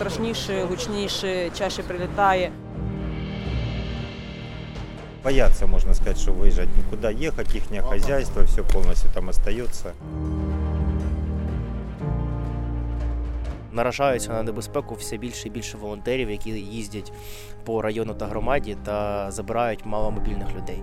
страшніше, гучніше, чаще прилітає. Боятся, можно сказать, что выезжать никуда ехать, их хозяйство, все полностью там остается. Наражаються на небезпеку все більше і більше волонтерів, які їздять по району та громаді та забирають маломобільних людей.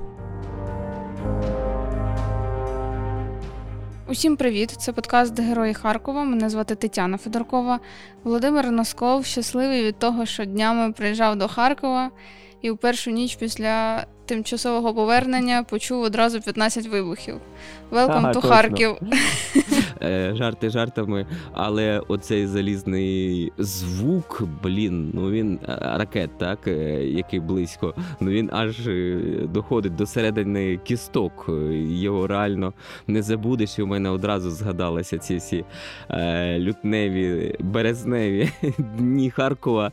Усім привіт! Це подкаст Герої Харкова. Мене звати Тетяна Федоркова. Володимир Носков щасливий від того, що днями приїжджав до Харкова і у першу ніч після тимчасового повернення почув одразу 15 вибухів. Ага, to. Харків. Е, Жарти жартами, але оцей залізний звук, блін, ну він е, ракет, так, е, який близько, ну він аж доходить до середини кісток. Його реально не забудеш. І у мене одразу згадалися ці всі лютневі, березневі дні Харкова.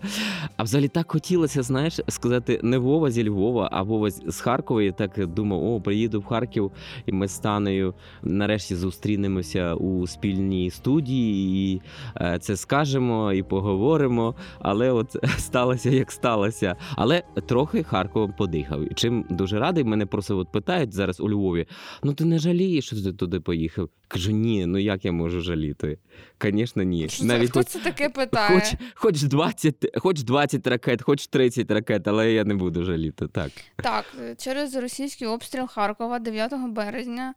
А взагалі так хотілося, знаєш, сказати не Вова зі Львова, а Вова з Харкова. І так думав, о, приїду в Харків, і ми з Танею нарешті зустрінемося у спільній студії, і е, це скажемо і поговоримо. Але от сталося як сталося. Але трохи Харковом подихав. Чим дуже радий, мене просто от питають зараз у Львові: ну ти не жалієш, що ти туди поїхав? Кажу, ні, ну як я можу жаліти? Звісно, ні. Що це- Хто це таке питає? Хоч, хоч 20, хоч 20 ракет, хоч 30 ракет, але я не буду жаліти. Так. Так, через російський обстріл Харкова 9 березня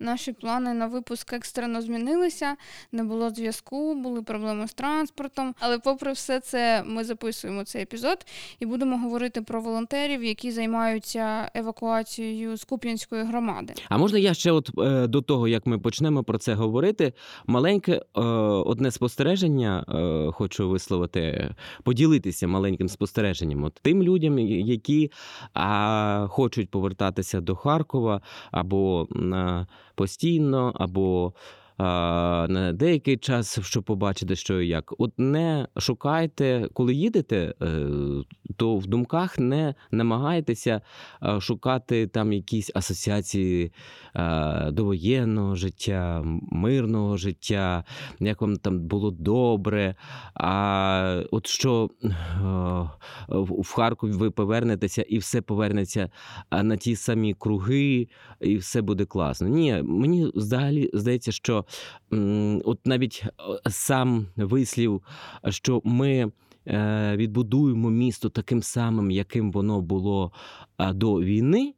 наші плани на випуск екстрено змінилися. Не було зв'язку, були проблеми з транспортом. Але, попри все це, ми записуємо цей епізод і будемо говорити про волонтерів, які займаються евакуацією з Куп'янської громади. А можна я ще, от е, до того, як ми почнемо про це говорити, маленьке е, одне спостереження е, хочу висловити, поділитися маленьким спостереженням. От тим людям, які хочуть повертатися до Харкова або постійно, або на деякий час, щоб побачити, що і як. От не шукайте, коли їдете, е, то в думках не намагайтеся шукати там якісь асоціації довоєнного життя, мирного життя, як вам там було добре. А от що е, в Харкові ви повернетеся і все повернеться на ті самі круги, і все буде класно. Ні, мені взагалі здається, що от навіть е, сам вислів, що ми. е, Відбудуємо місто таким самим, яким воно було е, до війни.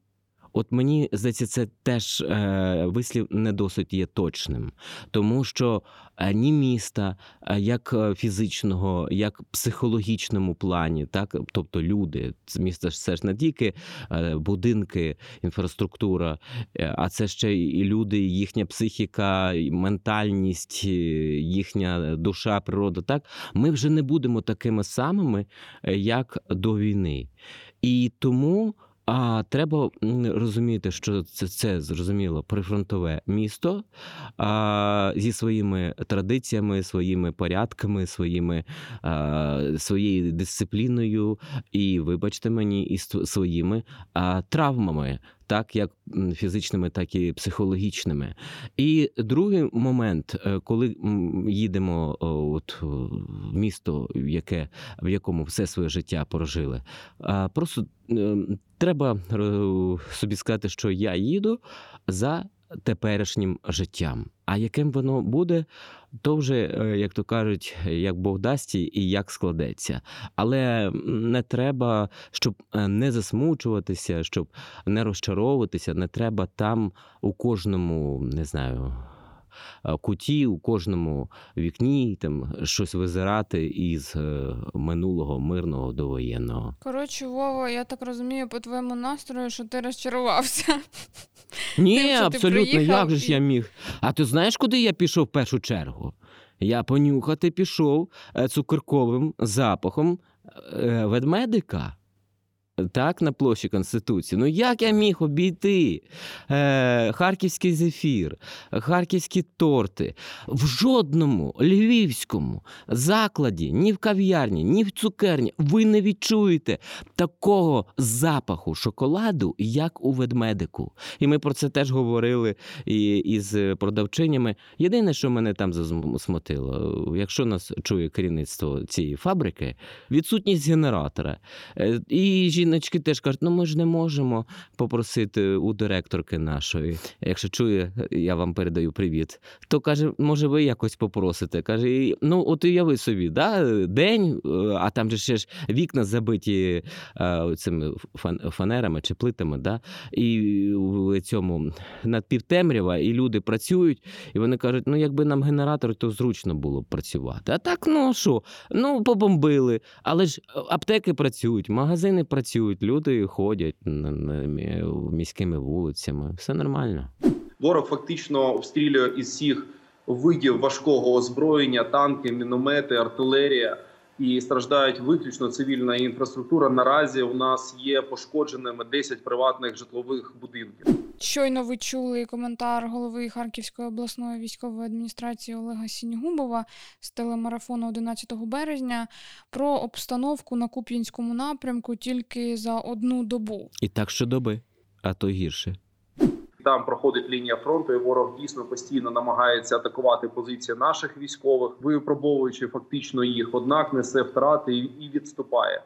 От мені здається, це теж е, вислів не досить є точним, тому що е, ні міста, е, як е, фізичного, як психологічному плані, так тобто люди, місто ж це ж не тільки будинки, інфраструктура, а це ще і люди, їхня психіка, ментальність, їхня душа, природа. Так ми вже не будемо такими самими, як до війни. І тому. А треба розуміти, що це, це зрозуміло прифронтове місто а, зі своїми традиціями, своїми порядками, своїми, а, своєю дисципліною, і, вибачте мені, і своїми а, травмами, так як фізичними, так і психологічними. І другий момент, е, коли їдемо от, в місто, яке в якому все своє життя прожили, просто е, треба е, собі сказати, що я їду за теперішнім життям. А яким воно буде, то вже, е, як то кажуть, як Бог дасть і як складеться. Але не треба, щоб е, не засмучуватися, щоб не розчаровуватися, не треба там у кожному, не знаю. Е, Куті у кожному вікні там щось визирати із е, минулого мирного довоєнного. Коротше, Вова, я так розумію по твоєму настрою, що ти розчарувався. Ні, Тим, що абсолютно, як же ж я міг? А ти знаєш, куди я пішов в першу чергу? Я понюхати пішов е, цукерковим запахом ведмедика. Так, на площі Конституції. Ну як я міг обійти е, харківський зефір, харківські торти в жодному львівському закладі, ні в кав'ярні, ні в цукерні ви не відчуєте такого запаху шоколаду, як у ведмедику. І ми про це теж говорили із продавчинями. Єдине, що мене там засмутило, якщо нас чує керівництво цієї фабрики, відсутність генератора. Е, І жіночки теж кажуть, ну ми ж не можемо попросити у директорки нашої. Якщо чує, я вам передаю привіт. То каже, може, ви якось попросите. Каже, ну от уяви собі, да, день, е, а там же ще ж вікна забиті е, цими фанерами чи плитами, да, і в цьому надпівтемрява, і люди працюють, і вони кажуть, ну якби нам генератор, то зручно було б працювати. А так, ну що, ну побомбили, але ж е, аптеки працюють, магазини працюють, люди ходять міськими вулицями. Все нормально. Ворог фактично обстрілює із всіх видів важкого озброєння, танки, міномети, артилерія. І страждають виключно цивільна інфраструктура. Наразі у нас є пошкодженими 10 приватних житлових будинків. Щойно ви чули коментар голови Харківської обласної військової адміністрації Олега Сінігубова з телемарафону 11 березня про обстановку на Куп'янському напрямку тільки за одну добу. І так щодоби, а то гірше. Там проходить лінія фронту, і ворог дійсно постійно намагається атакувати позиції наших військових, випробовуючи фактично їх, однак несе втрати і і відступає.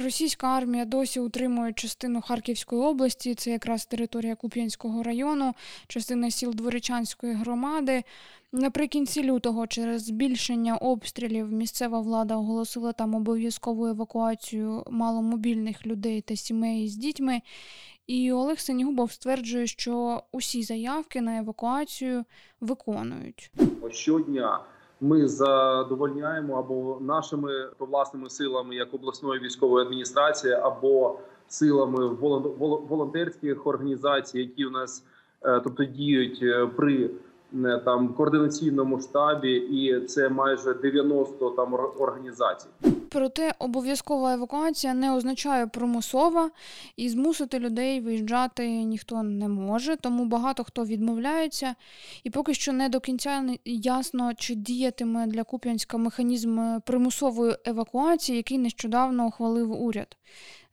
Російська армія досі утримує частину Харківської області, це якраз територія Куп'янського району, частина сіл Дворичанської громади. Наприкінці лютого, через збільшення обстрілів, місцева влада оголосила там обов'язкову евакуацію маломобільних людей та сімей з дітьми. І Олег Синігубов стверджує, що усі заявки на евакуацію виконують. Щодня ми задовольняємо або нашими власними силами, як обласної військової адміністрації, або силами волон- волонтерських організацій, які у нас е, тобто діють е, при е, там координаційному штабі, і це майже 90 там організацій. Проте обов'язкова евакуація не означає примусова, і змусити людей виїжджати ніхто не може, тому багато хто відмовляється. І поки що не до кінця ясно, чи діятиме для Куп'янська механізм е, примусової евакуації, який нещодавно ухвалив уряд.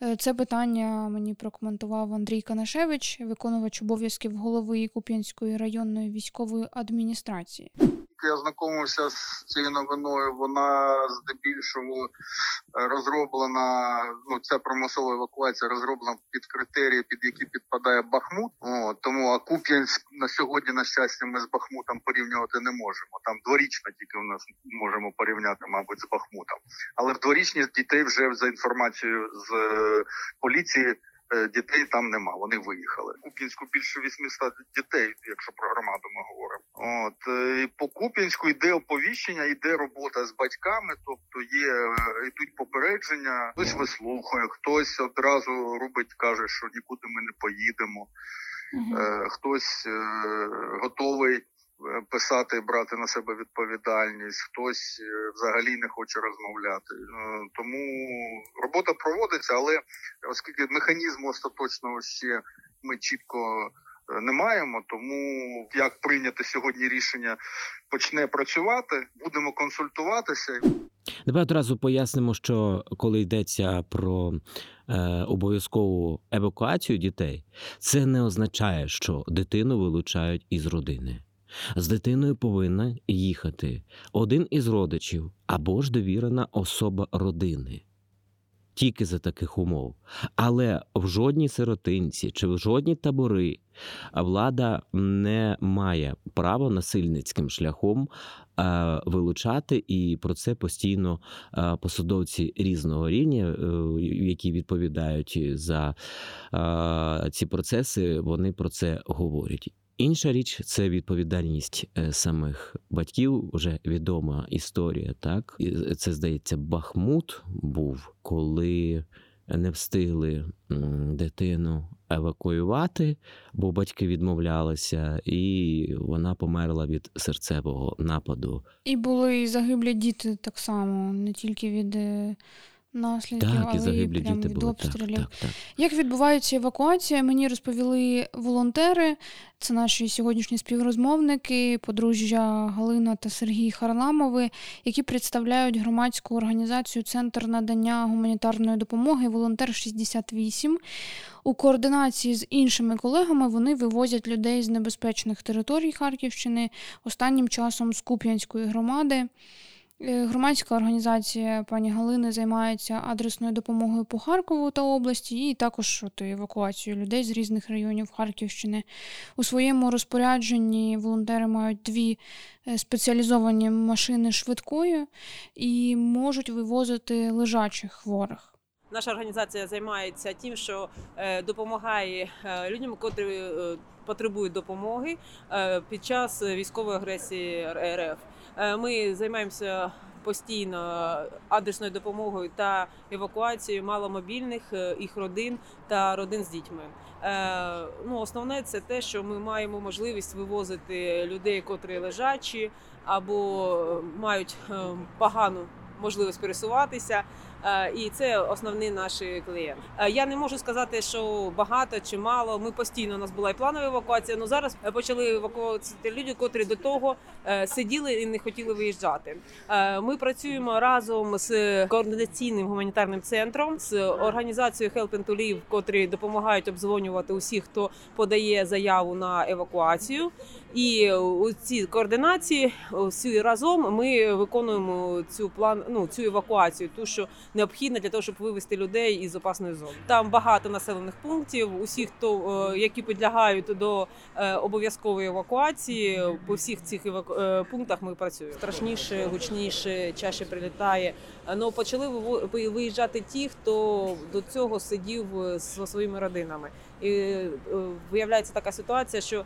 Е, Це питання мені прокоментував Андрій Канашевич, виконувач обов'язків голови Куп'янської районної військової адміністрації. я знайомився з цією новиною, вона здебільшого е, розроблена. Ну ця примусова евакуація розроблена під критерії, під які підпадає Бахмут. О, тому а Куп'янськ на сьогодні, на щастя, ми з Бахмутом порівнювати не можемо. Там дворічна тільки у нас можемо порівняти, мабуть, з Бахмутом. Але в дворічні дітей вже за інформацією з е, поліції. е, Дітей там нема, вони виїхали. У Куп'янську більше 800 дітей, якщо про громаду ми говоримо. От е, і по Куп'янську йде оповіщення, йде робота з батьками, тобто є е, йдуть попередження. Хтось вислухає, хтось одразу робить, каже, що нікуди ми не поїдемо. Хтось готовий е, писати, брати на себе відповідальність, хтось е, взагалі не хоче розмовляти. Е, Тому робота проводиться, але оскільки механізму остаточного ще ми чітко не маємо, тому як прийняти сьогодні рішення почне працювати, будемо консультуватися. Давай одразу пояснимо, що коли йдеться про е, обов'язкову евакуацію дітей, це не означає, що дитину вилучають із родини. З дитиною повинна їхати один із родичів або ж довірена особа родини. Тільки за таких умов. Але в жодній сиротинці чи в жодні табори влада не має права насильницьким шляхом е, вилучати, і про це постійно е, посадовці різного рівня, е, які відповідають за ці процеси, вони про це говорять. Інша річ це відповідальність е, самих батьків. Вже відома історія. Так це здається, Бахмут був, коли не встигли дитину евакуювати, бо батьки відмовлялися, і вона померла від серцевого нападу. І були і загиблі діти так само, не тільки від е, наслідків Так, і загиблі прям діти від були. Так, обстрілів. так, так. Як відбувається евакуація, мені розповіли волонтери. Це наші сьогоднішні співрозмовники, подружжя Галина та Сергій Харламови, які представляють громадську організацію Центр надання гуманітарної допомоги Волонтер 68. У координації з іншими колегами вони вивозять людей з небезпечних територій Харківщини, останнім часом з Куп'янської громади. Е, Громадська організація пані Галини займається адресною допомогою по Харкову та області, і також от, евакуацією людей з різних районів Харківщини. У своєму розпорядженні волонтери мають дві е, спеціалізовані машини швидкої і можуть вивозити лежачих хворих. Наша організація займається тим, що е, допомагає людям, котрі потребують допомоги під час військової агресії РФ. Е, Ми займаємося постійно адресною допомогою та евакуацією маломобільних е, їх родин та родин з дітьми. Е, Ну, основне це те, що ми маємо можливість вивозити людей, котрі лежачі або мають погану можливість пересуватися. Е, І це основні наші клієнти. Е, Я не можу сказати, що багато чи мало. Ми постійно у нас була і планова евакуація. Ну зараз почали евакуювати люди, котрі до того е, сиділи і не хотіли виїжджати. Ми працюємо разом з координаційним гуманітарним центром, з організацією Help to Live, котрі допомагають обдзвонювати усіх, хто подає заяву на евакуацію. І у цій координації всі разом ми виконуємо цю план, ну цю евакуацію, ту що необхідна для того, щоб вивести людей із опасної зони. Там багато населених пунктів. Усі, хто е, які підлягають до е, обов'язкової евакуації, по всіх цих еваку- е, пунктах ми працюємо. Страшніше, гучніше, чаще прилітає. Ну почали виїжджати ті, хто до цього сидів зі своїми родинами. І виявляється така ситуація, що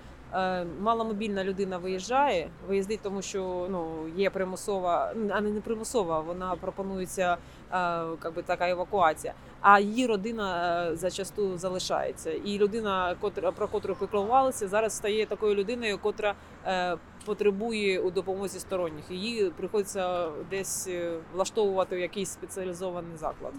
маломобільна людина виїжджає, виїздить, тому що ну є примусова, а не примусова, вона пропонується е, как би, така евакуація. А її родина е, зачасту залишається. І людина, котра про котру піклувалися, зараз стає такою людиною, котра е, потребує у допомозі сторонніх. Її приходиться десь е, влаштовувати в якийсь спеціалізований заклад.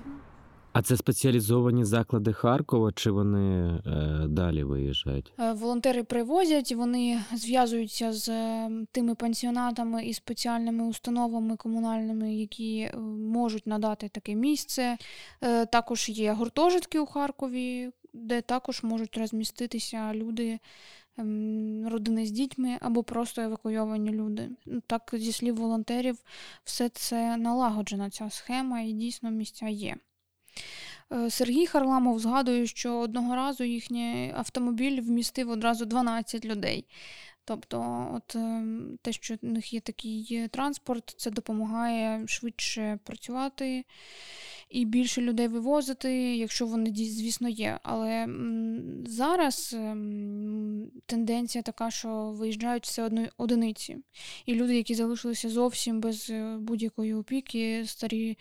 А це спеціалізовані заклади Харкова, чи вони е, далі виїжджають? Е, Волонтери привозять, вони зв'язуються з е, тими пансіонатами і спеціальними установами комунальними, які е, можуть надати таке місце. Е, Також є гуртожитки у Харкові, де також можуть розміститися люди, ем, родини з дітьми або просто евакуйовані люди. Так, зі слів волонтерів, все це налагоджена ця схема, і дійсно місця є. Е, Сергій Харламов згадує, що одного разу їхній автомобіль вмістив одразу 12 людей. Тобто, от ем, те, що в них є такий е, транспорт, це допомагає швидше працювати і більше людей вивозити, якщо вони звісно є. Але зараз ем, тенденція така, що виїжджають все одно одиниці. І люди, які залишилися зовсім без е, будь-якої опіки, старі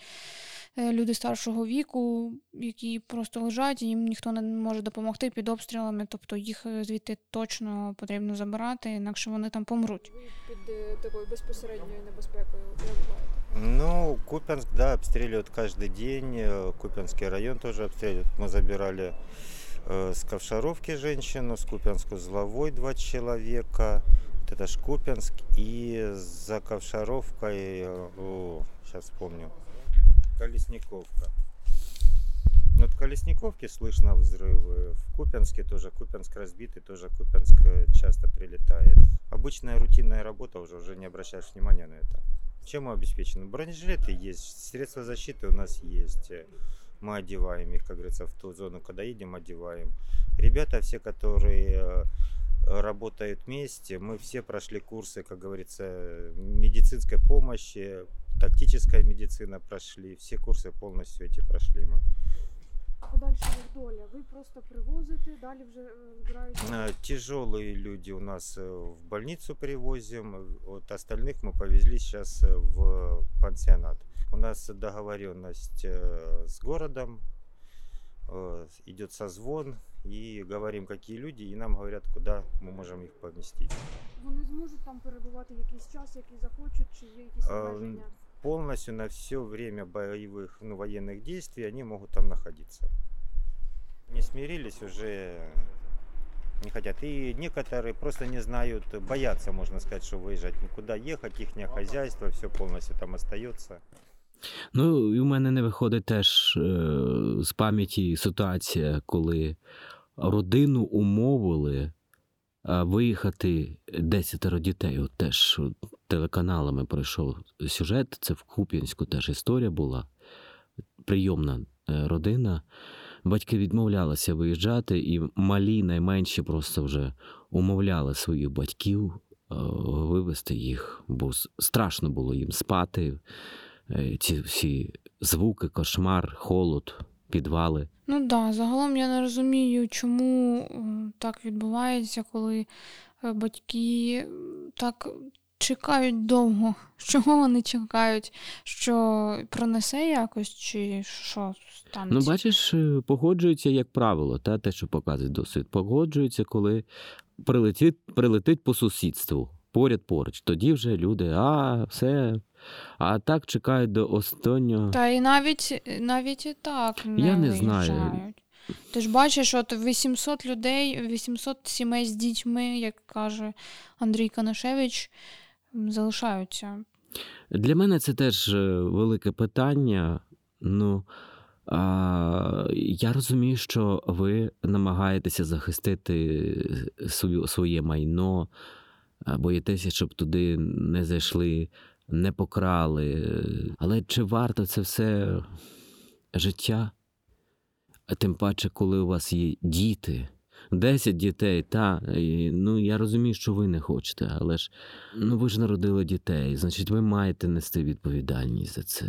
люди старшого віку, які просто лежать, і їм ніхто не може допомогти під обстрілами, тобто їх е, звідти точно потрібно забирати, інакше вони там помруть. під е, такою безпосередньою небезпекою перебуваєте? Ну, Купянск, да, обстреливают каждый день. э, Купянский район тоже обстреливают. Мы забирали э, с Ковшаровки женщину, с Купянску-Зловой два человека. Вот это ж Купянск. И за Ковшаровкой, сейчас вспомню, Колесниковка. Ну, Вот в Колесниковке слышно взрывы. В Купянске тоже. Купянск разбитый, тоже Купянск э, часто прилетает. Обычная рутинная работа, уже, уже не обращаешь внимания на это. Чем мы обеспечены? Бронежилеты есть, средства защиты у нас есть. Э, Мы одеваем их, как говорится, в ту зону, когда едем, одеваем. Ребята все, которые э, работают вместе, мы все прошли курсы, как говорится, медицинской помощи, тактическая медицина прошли, все курсы полностью эти прошли мы. Подальша їх доля. Ви просто привозите, далі вже е, збираються. Э, Тяжелые люди у нас э, в больницу привозим, э, вот остальных мы повезли сейчас э, в пансионат. У нас договоренность э, с городом, э, идет созвон, и говорим, какие люди, и нам говорят, куда мы можем их поместить. Вони зможуть там перебувати якийсь час, який захочуть, чи є якісь Е, обмеження? полностью на все время боевых, ну, военных действий они могут там находиться. Не смирились уже, не хотят. И некоторые просто не знают, боятся, можно сказать, что выезжать никуда ехать, их хозяйство, все полностью там остается. Ну, і у мене не виходить теж е, з пам'яті ситуація, коли родину умовили виїхати десятеро дітей. От теж телеканалами пройшов сюжет. Це в Куп'янську теж історія була. Прийомна е, родина. Батьки відмовлялися виїжджати, і малі найменші просто вже умовляли своїх батьків е, вивезти їх, бо страшно було їм спати. Е, Ці всі звуки, кошмар, холод, підвали. Ну да, загалом я не розумію, чому е, так відбувається, коли е, батьки так чекають довго. Чого вони чекають? Що пронесе якось, чи що станеться? Ну, бачиш, погоджуються, як правило, та те, що показує досвід. Погоджуються, коли прилетить, прилетить по сусідству, поряд поруч. Тоді вже люди, а, все. А так чекають до останнього. Та і навіть, навіть і так не Я не знаю. Ти ж бачиш, от 800 людей, 800 сімей з дітьми, як каже Андрій Канашевич, залишаються. Для мене це теж е, велике питання. Ну, а, я розумію, що ви намагаєтеся захистити свою, своє майно, боїтеся, щоб туди не зайшли, не покрали. Але чи варто це все життя? Тим паче, коли у вас є діти. 10 дітей, та і, ну я розумію, що ви не хочете, але ж ну ви ж народили дітей, значить, ви маєте нести відповідальність за це.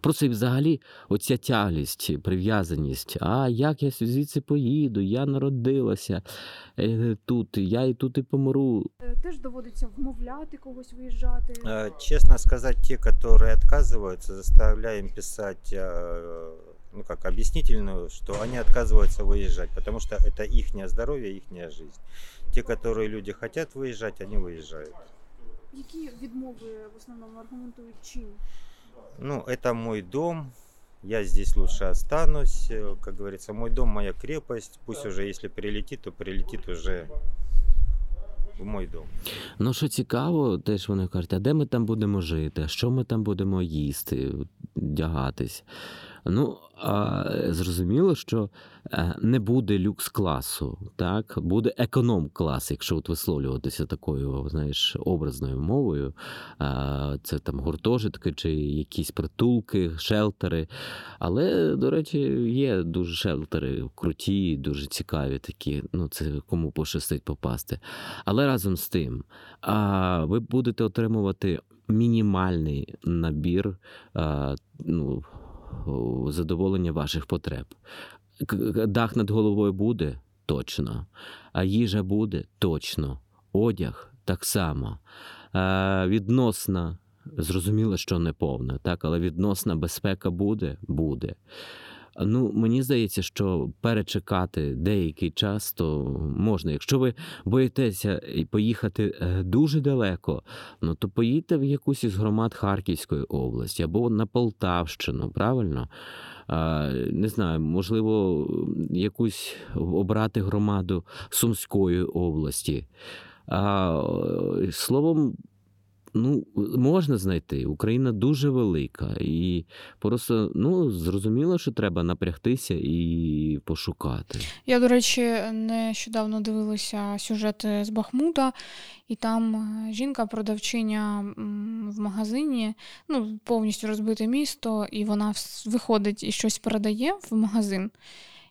Просто і взагалі оця тяглість, прив'язаність. А як я звідси поїду? Я народилася е, тут, я і тут і помру. Е, Теж доводиться вмовляти когось виїжджати. Э, Честно сказать, те, которые отказываются, заставляем писать э, ну как объяснительную, что они отказываются выезжать, потому что это их здоровье, их жизнь. Те, которые люди хотят выезжать, они выезжают. Які відмови в основному аргументують чим? Ну, это мой дом, я здесь лучше останусь. Э, Как говорится, мой дом, моя крепость. Пусть уже, если прилетит, то прилетит уже в мой дом. Ну, що цікаво, теж вони кажуть, а де ми там будемо жити, а що ми там будемо їсти, вдягатись. Ну, зрозуміло, що е, не буде люкс-класу, так? буде економ-клас, якщо от висловлюватися такою, знаєш, образною мовою. Це там гуртожитки чи якісь притулки, шелтери. Але, до речі, є дуже шелтери круті, дуже цікаві такі. Ну, це кому пощастить попасти. Але разом з тим, ви будете отримувати мінімальний набір ну, задоволення ваших потреб. Дах над головою буде? Точно, а їжа буде? Точно, одяг? Так само. Відносна, зрозуміло, що не повна, так, але відносна безпека буде, буде. Ну, мені здається, що перечекати деякий час то можна. Якщо ви боїтеся поїхати е, дуже далеко, ну то поїдьте в якусь із громад Харківської області або на Полтавщину, правильно? Не знаю, можливо, якусь обрати громаду Сумської області. А, е, Словом, ну, можна знайти. Україна дуже велика. І просто ну, зрозуміло, що треба напрягтися і пошукати. Я, до речі, нещодавно дивилася сюжети з Бахмута, і там е, жінка-продавчиня в магазині, ну, повністю розбите місто, і вона виходить і щось передає в магазин.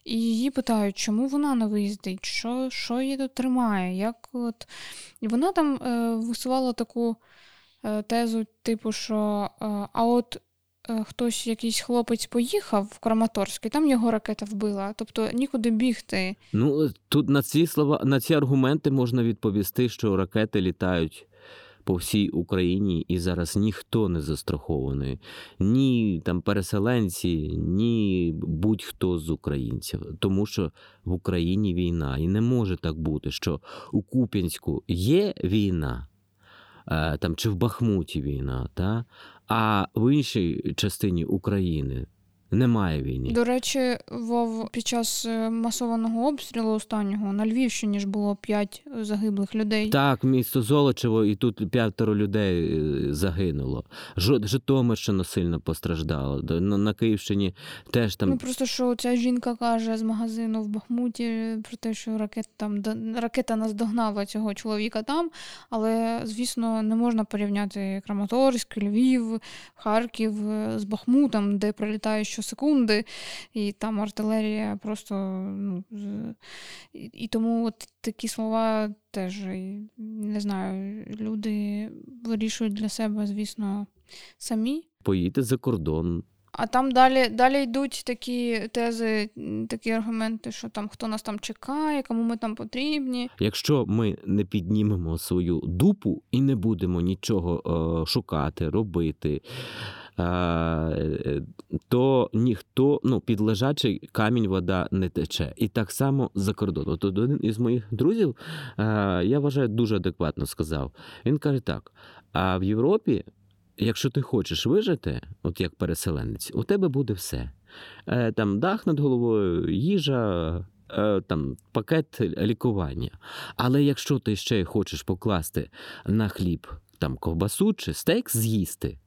І її питають, чому вона не виїздить, що, що її тут тримає. Як от... І вона там е, висувала таку тезу, типу, що е, а от е, хтось, якийсь хлопець поїхав в Краматорськ, і там його ракета вбила. Тобто нікуди бігти. Ну, тут на ці слова, на ці аргументи можна відповісти, що ракети літають по всій Україні, і зараз ніхто не застрахований. Ні там переселенці, ні будь-хто з українців. Тому що в Україні війна. І не може так бути, що у Куп'янську є війна. Е, там, чи в Бахмуті війна, та? а в іншій частині України немає війни. До речі, Вов, під час е, масованого обстрілу останнього на Львівщині ж було п'ять загиблих людей. Так, місто Золочево, і тут п'ятеро людей е, загинуло. Житомирщина сильно постраждала. На, Київщині теж там Ну просто що ця жінка каже з магазину в Бахмуті про те, що ракета там ракета наздогнала цього чоловіка там. Але звісно, не можна порівняти Краматорськ, Львів, Харків е, з Бахмутом, де прилітає щосекунди, і там артилерія просто ну, і, і тому от такі слова теж не знаю, люди вирішують для себе, звісно, самі. поїдете за кордон. А там далі, далі йдуть такі тези, такі аргументи, що там хто нас там чекає, кому ми там потрібні. Якщо ми не піднімемо свою дупу і не будемо нічого е, шукати, робити, то ніхто ну, під лежачий камінь вода не тече. І так само за кордоном. От один із моїх друзів, е, я вважаю, дуже адекватно сказав. Він каже так: а в Європі. Якщо ти хочеш вижити, от як переселенець, у тебе буде все. Е, Там дах над головою, їжа, е, там пакет лікування. Але якщо ти ще хочеш покласти на хліб там ковбасу чи стейк з'їсти,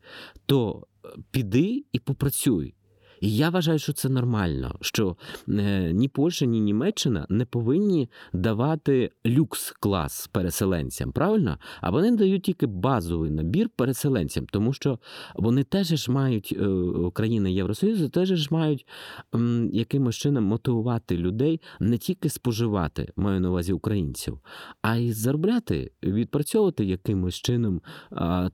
то е, піди і попрацюй. І я вважаю, що це нормально, що е, ні Польща, ні Німеччина не повинні давати люкс-клас переселенцям, правильно? А вони дають тільки базовий набір переселенцям, тому що вони теж ж мають е, країни Євросоюзу, теж ж мають якимось чином мотивувати людей не тільки споживати, маю на увазі українців, а й заробляти, відпрацьовувати якимось чином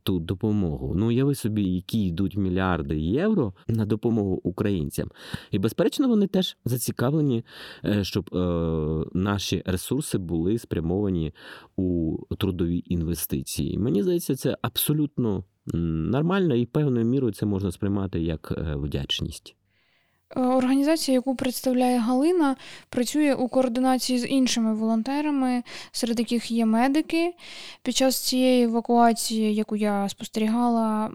ту допомогу. Ну, уяви собі, які йдуть мільярди євро на допомогу українцям. І, безперечно, вони теж зацікавлені, е, щоб е, наші ресурси були спрямовані у трудові інвестиції. Мені здається, це абсолютно нормально і певною мірою це можна сприймати як е, вдячність. Е, Організація, яку представляє Галина, працює у координації з іншими волонтерами, серед яких є медики. Під час цієї евакуації, яку я спостерігала,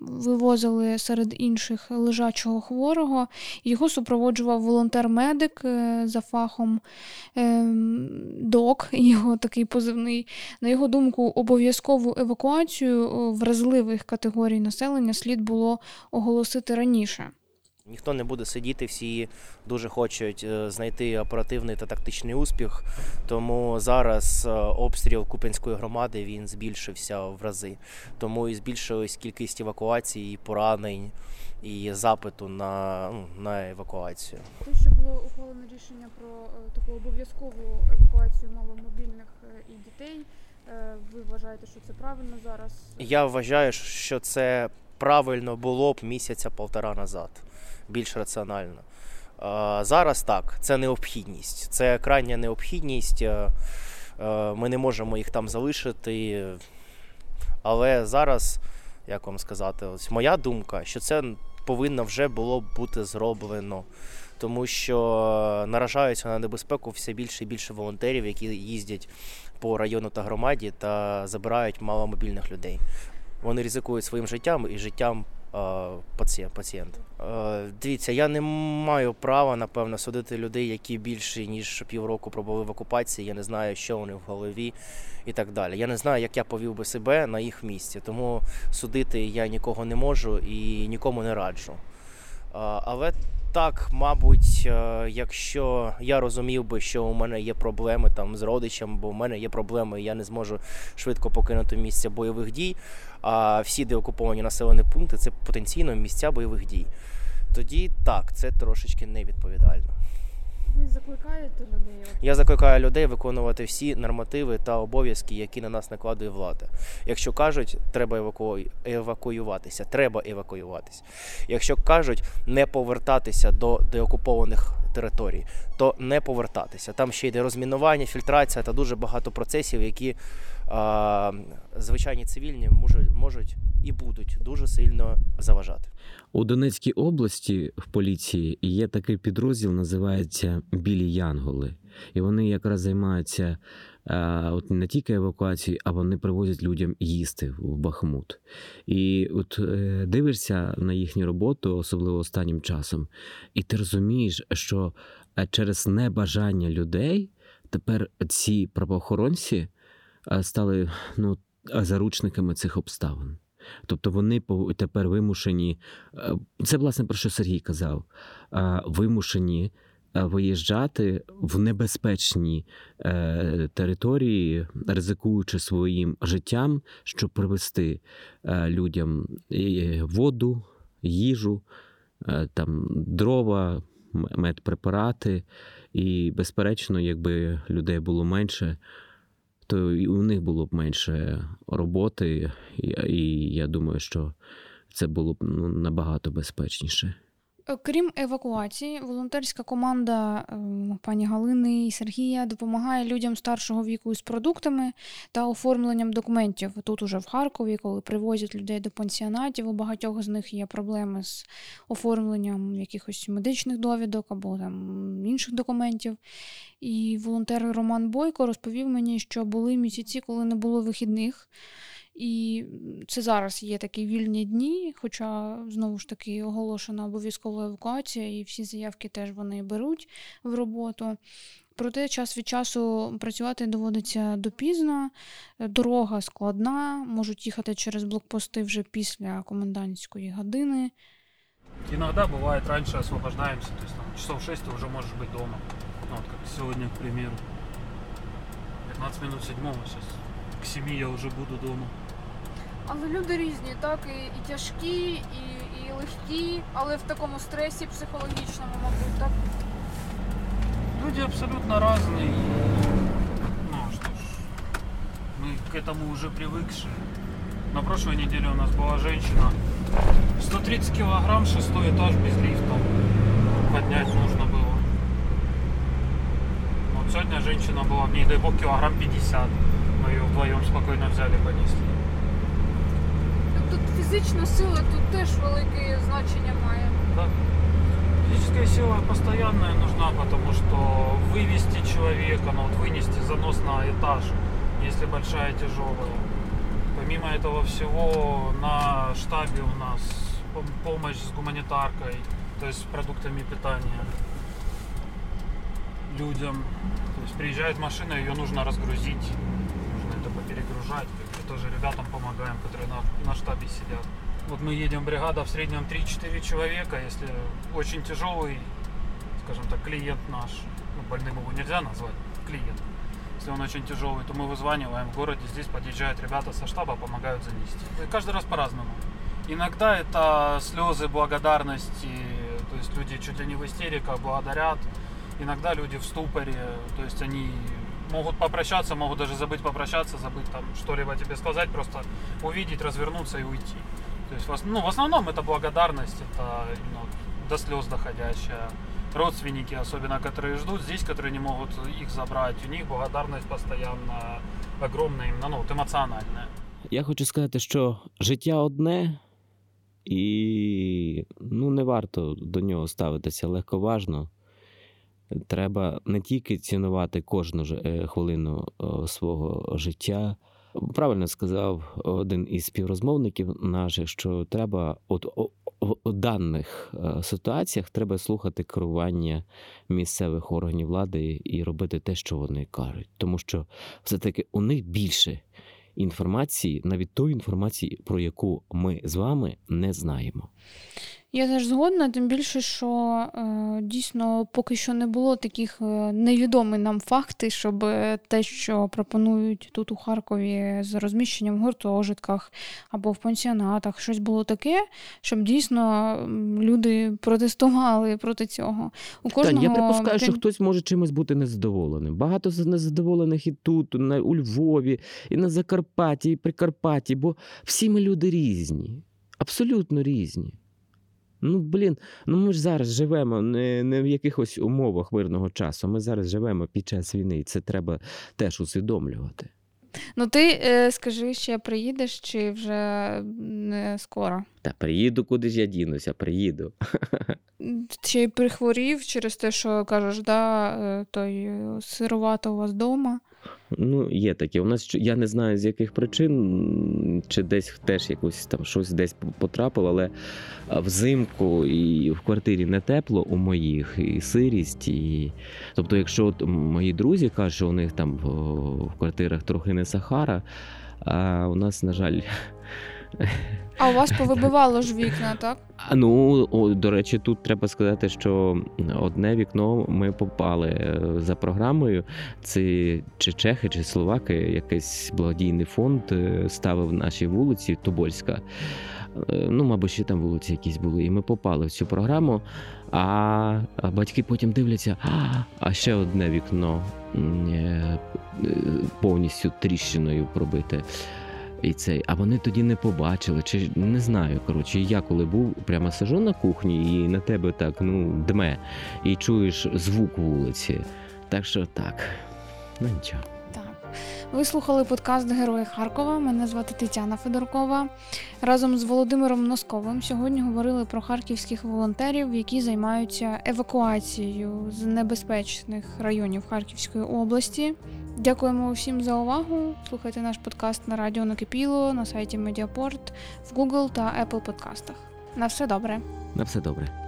вивозили серед інших лежачого хворого. Його супроводжував волонтер-медик е, за фахом ем, док, його такий позивний. На його думку, обов'язкову евакуацію е, вразливих категорій населення слід було оголосити раніше. Ніхто не буде сидіти, всі дуже хочуть е, знайти оперативний та тактичний успіх. Тому зараз е, обстріл Купенської громади він збільшився в рази. Тому і збільшилась кількість евакуацій, і поранень і запиту на, ну, на евакуацію. Те, що було ухвалено рішення про е, таку обов'язкову евакуацію маломобільних і дітей, ви вважаєте, що це правильно зараз? Я вважаю, що це правильно було б місяця полтора назад, більш раціонально. Зараз так, це необхідність. Це крайня необхідність. е, е, Ми не можемо їх там залишити. Але зараз, як вам сказати, ось моя думка, що це повинно вже було бути зроблено. Тому що наражаються на небезпеку все більше і більше волонтерів, які їздять по району та громаді та забирають маломобільних людей. Вони ризикують своїм життям і життям е, пацієнт. Е, дивіться, я не маю права, напевно, судити людей, які більше ніж півроку пробули в окупації. Я не знаю, що вони в голові і так далі. Я не знаю, як я повів би себе на їх місці. Тому судити я нікого не можу і нікому не раджу. Е, але так, мабуть, е, якщо я розумів би, що у мене є проблеми там з родичем, бо у мене є проблеми, я не зможу швидко покинути місце бойових дій. А всі деокуповані населені пункти це потенційно місця бойових дій. Тоді так, це трошечки невідповідально. Ви закликаєте людей? Я закликаю людей виконувати всі нормативи та обов'язки, які на нас накладує влада. Якщо кажуть, треба еваку... евакуюватися, треба евакуюватися. Якщо кажуть не повертатися до деокупованих територій, то не повертатися. Там ще йде розмінування, фільтрація та дуже багато процесів, які а, звичайні цивільні можуть, можуть і будуть дуже сильно заважати. У Донецькій області в поліції є такий підрозділ, називається Білі Янголи. І вони якраз займаються от не тільки евакуацію, а вони привозять людям їсти в Бахмут. І от е, дивишся на їхню роботу, особливо останнім часом, і ти розумієш, що е, через небажання людей тепер ці правоохоронці е, стали ну, заручниками цих обставин. Тобто вони тепер вимушені, це власне про що Сергій казав, вимушені Е, виїжджати в небезпечні е, території, ризикуючи своїм життям, щоб привезти е, людям воду, їжу, там дрова, медпрепарати. І, безперечно, якби людей було менше, то і у них було б менше роботи, і я думаю, що це було б ну, набагато безпечніше. Крім евакуації, волонтерська команда ем, пані Галини і Сергія допомагає людям старшого віку з продуктами та оформленням документів. Тут уже в Харкові, коли привозять людей до пансіонатів, у багатьох з них є проблеми з оформленням якихось медичних довідок або там інших документів. І волонтер Роман Бойко розповів мені, що були місяці, коли не було вихідних. І це зараз є такі вільні дні, хоча знову ж таки оголошена обов'язкова евакуація, і всі заявки теж вони беруть в роботу. Проте час від часу працювати доводиться допізно, дорога складна, можуть їхати через блокпости вже після комендантської години. Иногда бывает, раньше освобождаемся, то есть там, часов 6 ты уже можешь быть дома. Ну, вот как сегодня, к примеру. 15 минут седьмого сейчас. К 7 я уже буду дома. Але люди різні, так, і, і тяжкі, і, і легкі, але в такому стресі психологічному, мабуть, так. Люди абсолютно разные. Ну что ж, мы к этому уже привыкшие. На прошлой неделе у нас была женщина. 130 килограмм, шестой этаж без лифта. Поднять нужно было. Вот сегодня женщина была, в ней, дай бог, килограмм 50. Мы ее вдвоем спокойно взяли, понесли. Фізична сила тут теж велике значення має. Да. Физическая сила постоянная нужна, потому что вывести человека, ну вот вынести занос на этаж, если большая тяжелая. Помимо этого всего на штабе у нас помощь с гуманитаркой, то есть с продуктами питания людям. То есть приезжает машина, ее нужно разгрузить, нужно это поперегружать тоже ребятам помогаем, которые на, на штабе сидят. Вот мы едем бригада в среднем 3-4 человека, если очень тяжелый, скажем так, клиент наш, ну, больным его нельзя назвать, клиент. Если он очень тяжелый, то мы вызваниваем в городе, здесь подъезжают ребята со штаба, помогают занести. И каждый раз по-разному. Иногда это слезы благодарности, то есть люди чуть ли не в истериках благодарят. Иногда люди в ступоре, то есть они могут попрощаться, могут даже забыть попрощаться, забыть там что-либо тебе сказать, просто увидеть, развернуться и уйти. То есть, ну, в основном это благодарность, это ну, до слез доходящая. Родственники, особенно, которые ждут здесь, которые не могут их забрать, у них благодарность постоянно огромная, именно, ну, вот эмоциональная. Я хочу сказати, що життя одне, і ну, не варто до нього ставитися легковажно. Треба не тільки цінувати кожну е, хвилину свого життя. Правильно сказав один із співрозмовників наших, що треба от у даних е, ситуаціях треба слухати керування місцевих органів влади і робити те, що вони кажуть, тому що все-таки у них більше інформації, навіть тої інформації, про яку ми з вами не знаємо. Я теж згодна, тим більше, що е, дійсно поки що не було таких е, невідомих нам факти, щоб те, що пропонують тут у Харкові з розміщенням в гуртожитках або в пансіонатах, щось було таке, щоб дійсно люди протестували проти цього. У кожного... Я припускаю, що хтось може чимось бути незадоволеним. Багато незадоволених і тут, на у Львові, і на Закарпатті, і Прикарпатті, бо всі ми люди різні, абсолютно різні. Ну, блін, ну ми ж зараз живемо не не в якихось умовах мирного часу. Ми зараз живемо під час війни, і це треба теж усвідомлювати. Ну, ти е, скажи, ще приїдеш, чи вже не скоро? Та приїду, куди ж я дінуся, приїду. Чи прихворів через те, що кажеш, да, е, той е, сирувато у вас вдома? Ну, є таке. У нас я не знаю з яких причин, чи десь теж якось там щось десь потрапило, але взимку і в квартирі не тепло у моїх, і сирість. І... Тобто, якщо от мої друзі кажуть, що у них там в квартирах трохи не Сахара, а у нас, на жаль, А у вас повибивало ж вікна, так? Ну, до речі, тут треба сказати, що одне вікно ми попали е, за програмою. Це чи чехи, чи словаки, якийсь благодійний фонд е, ставив в нашій вулиці Тобольська. Е, Ну, мабуть, ще там вулиці якісь були. І ми попали в цю програму. А, батьки потім дивляться, а, ще одне вікно повністю тріщиною пробите. І цей, а вони тоді не побачили, чи не знаю. Коротше, я коли був, прямо сижу на кухні, і на тебе так ну дме, і чуєш звук вулиці. Так що так, ну нічого. Ви слухали подкаст Герої Харкова. Мене звати Тетяна Федоркова. Разом з Володимиром Носковим сьогодні говорили про харківських волонтерів, які займаються евакуацією з небезпечних районів Харківської області. Дякуємо всім за увагу. Слухайте наш подкаст на радіо Накипіло, на сайті Медіапорт, в Google та Apple подкастах. На все добре. На все добре.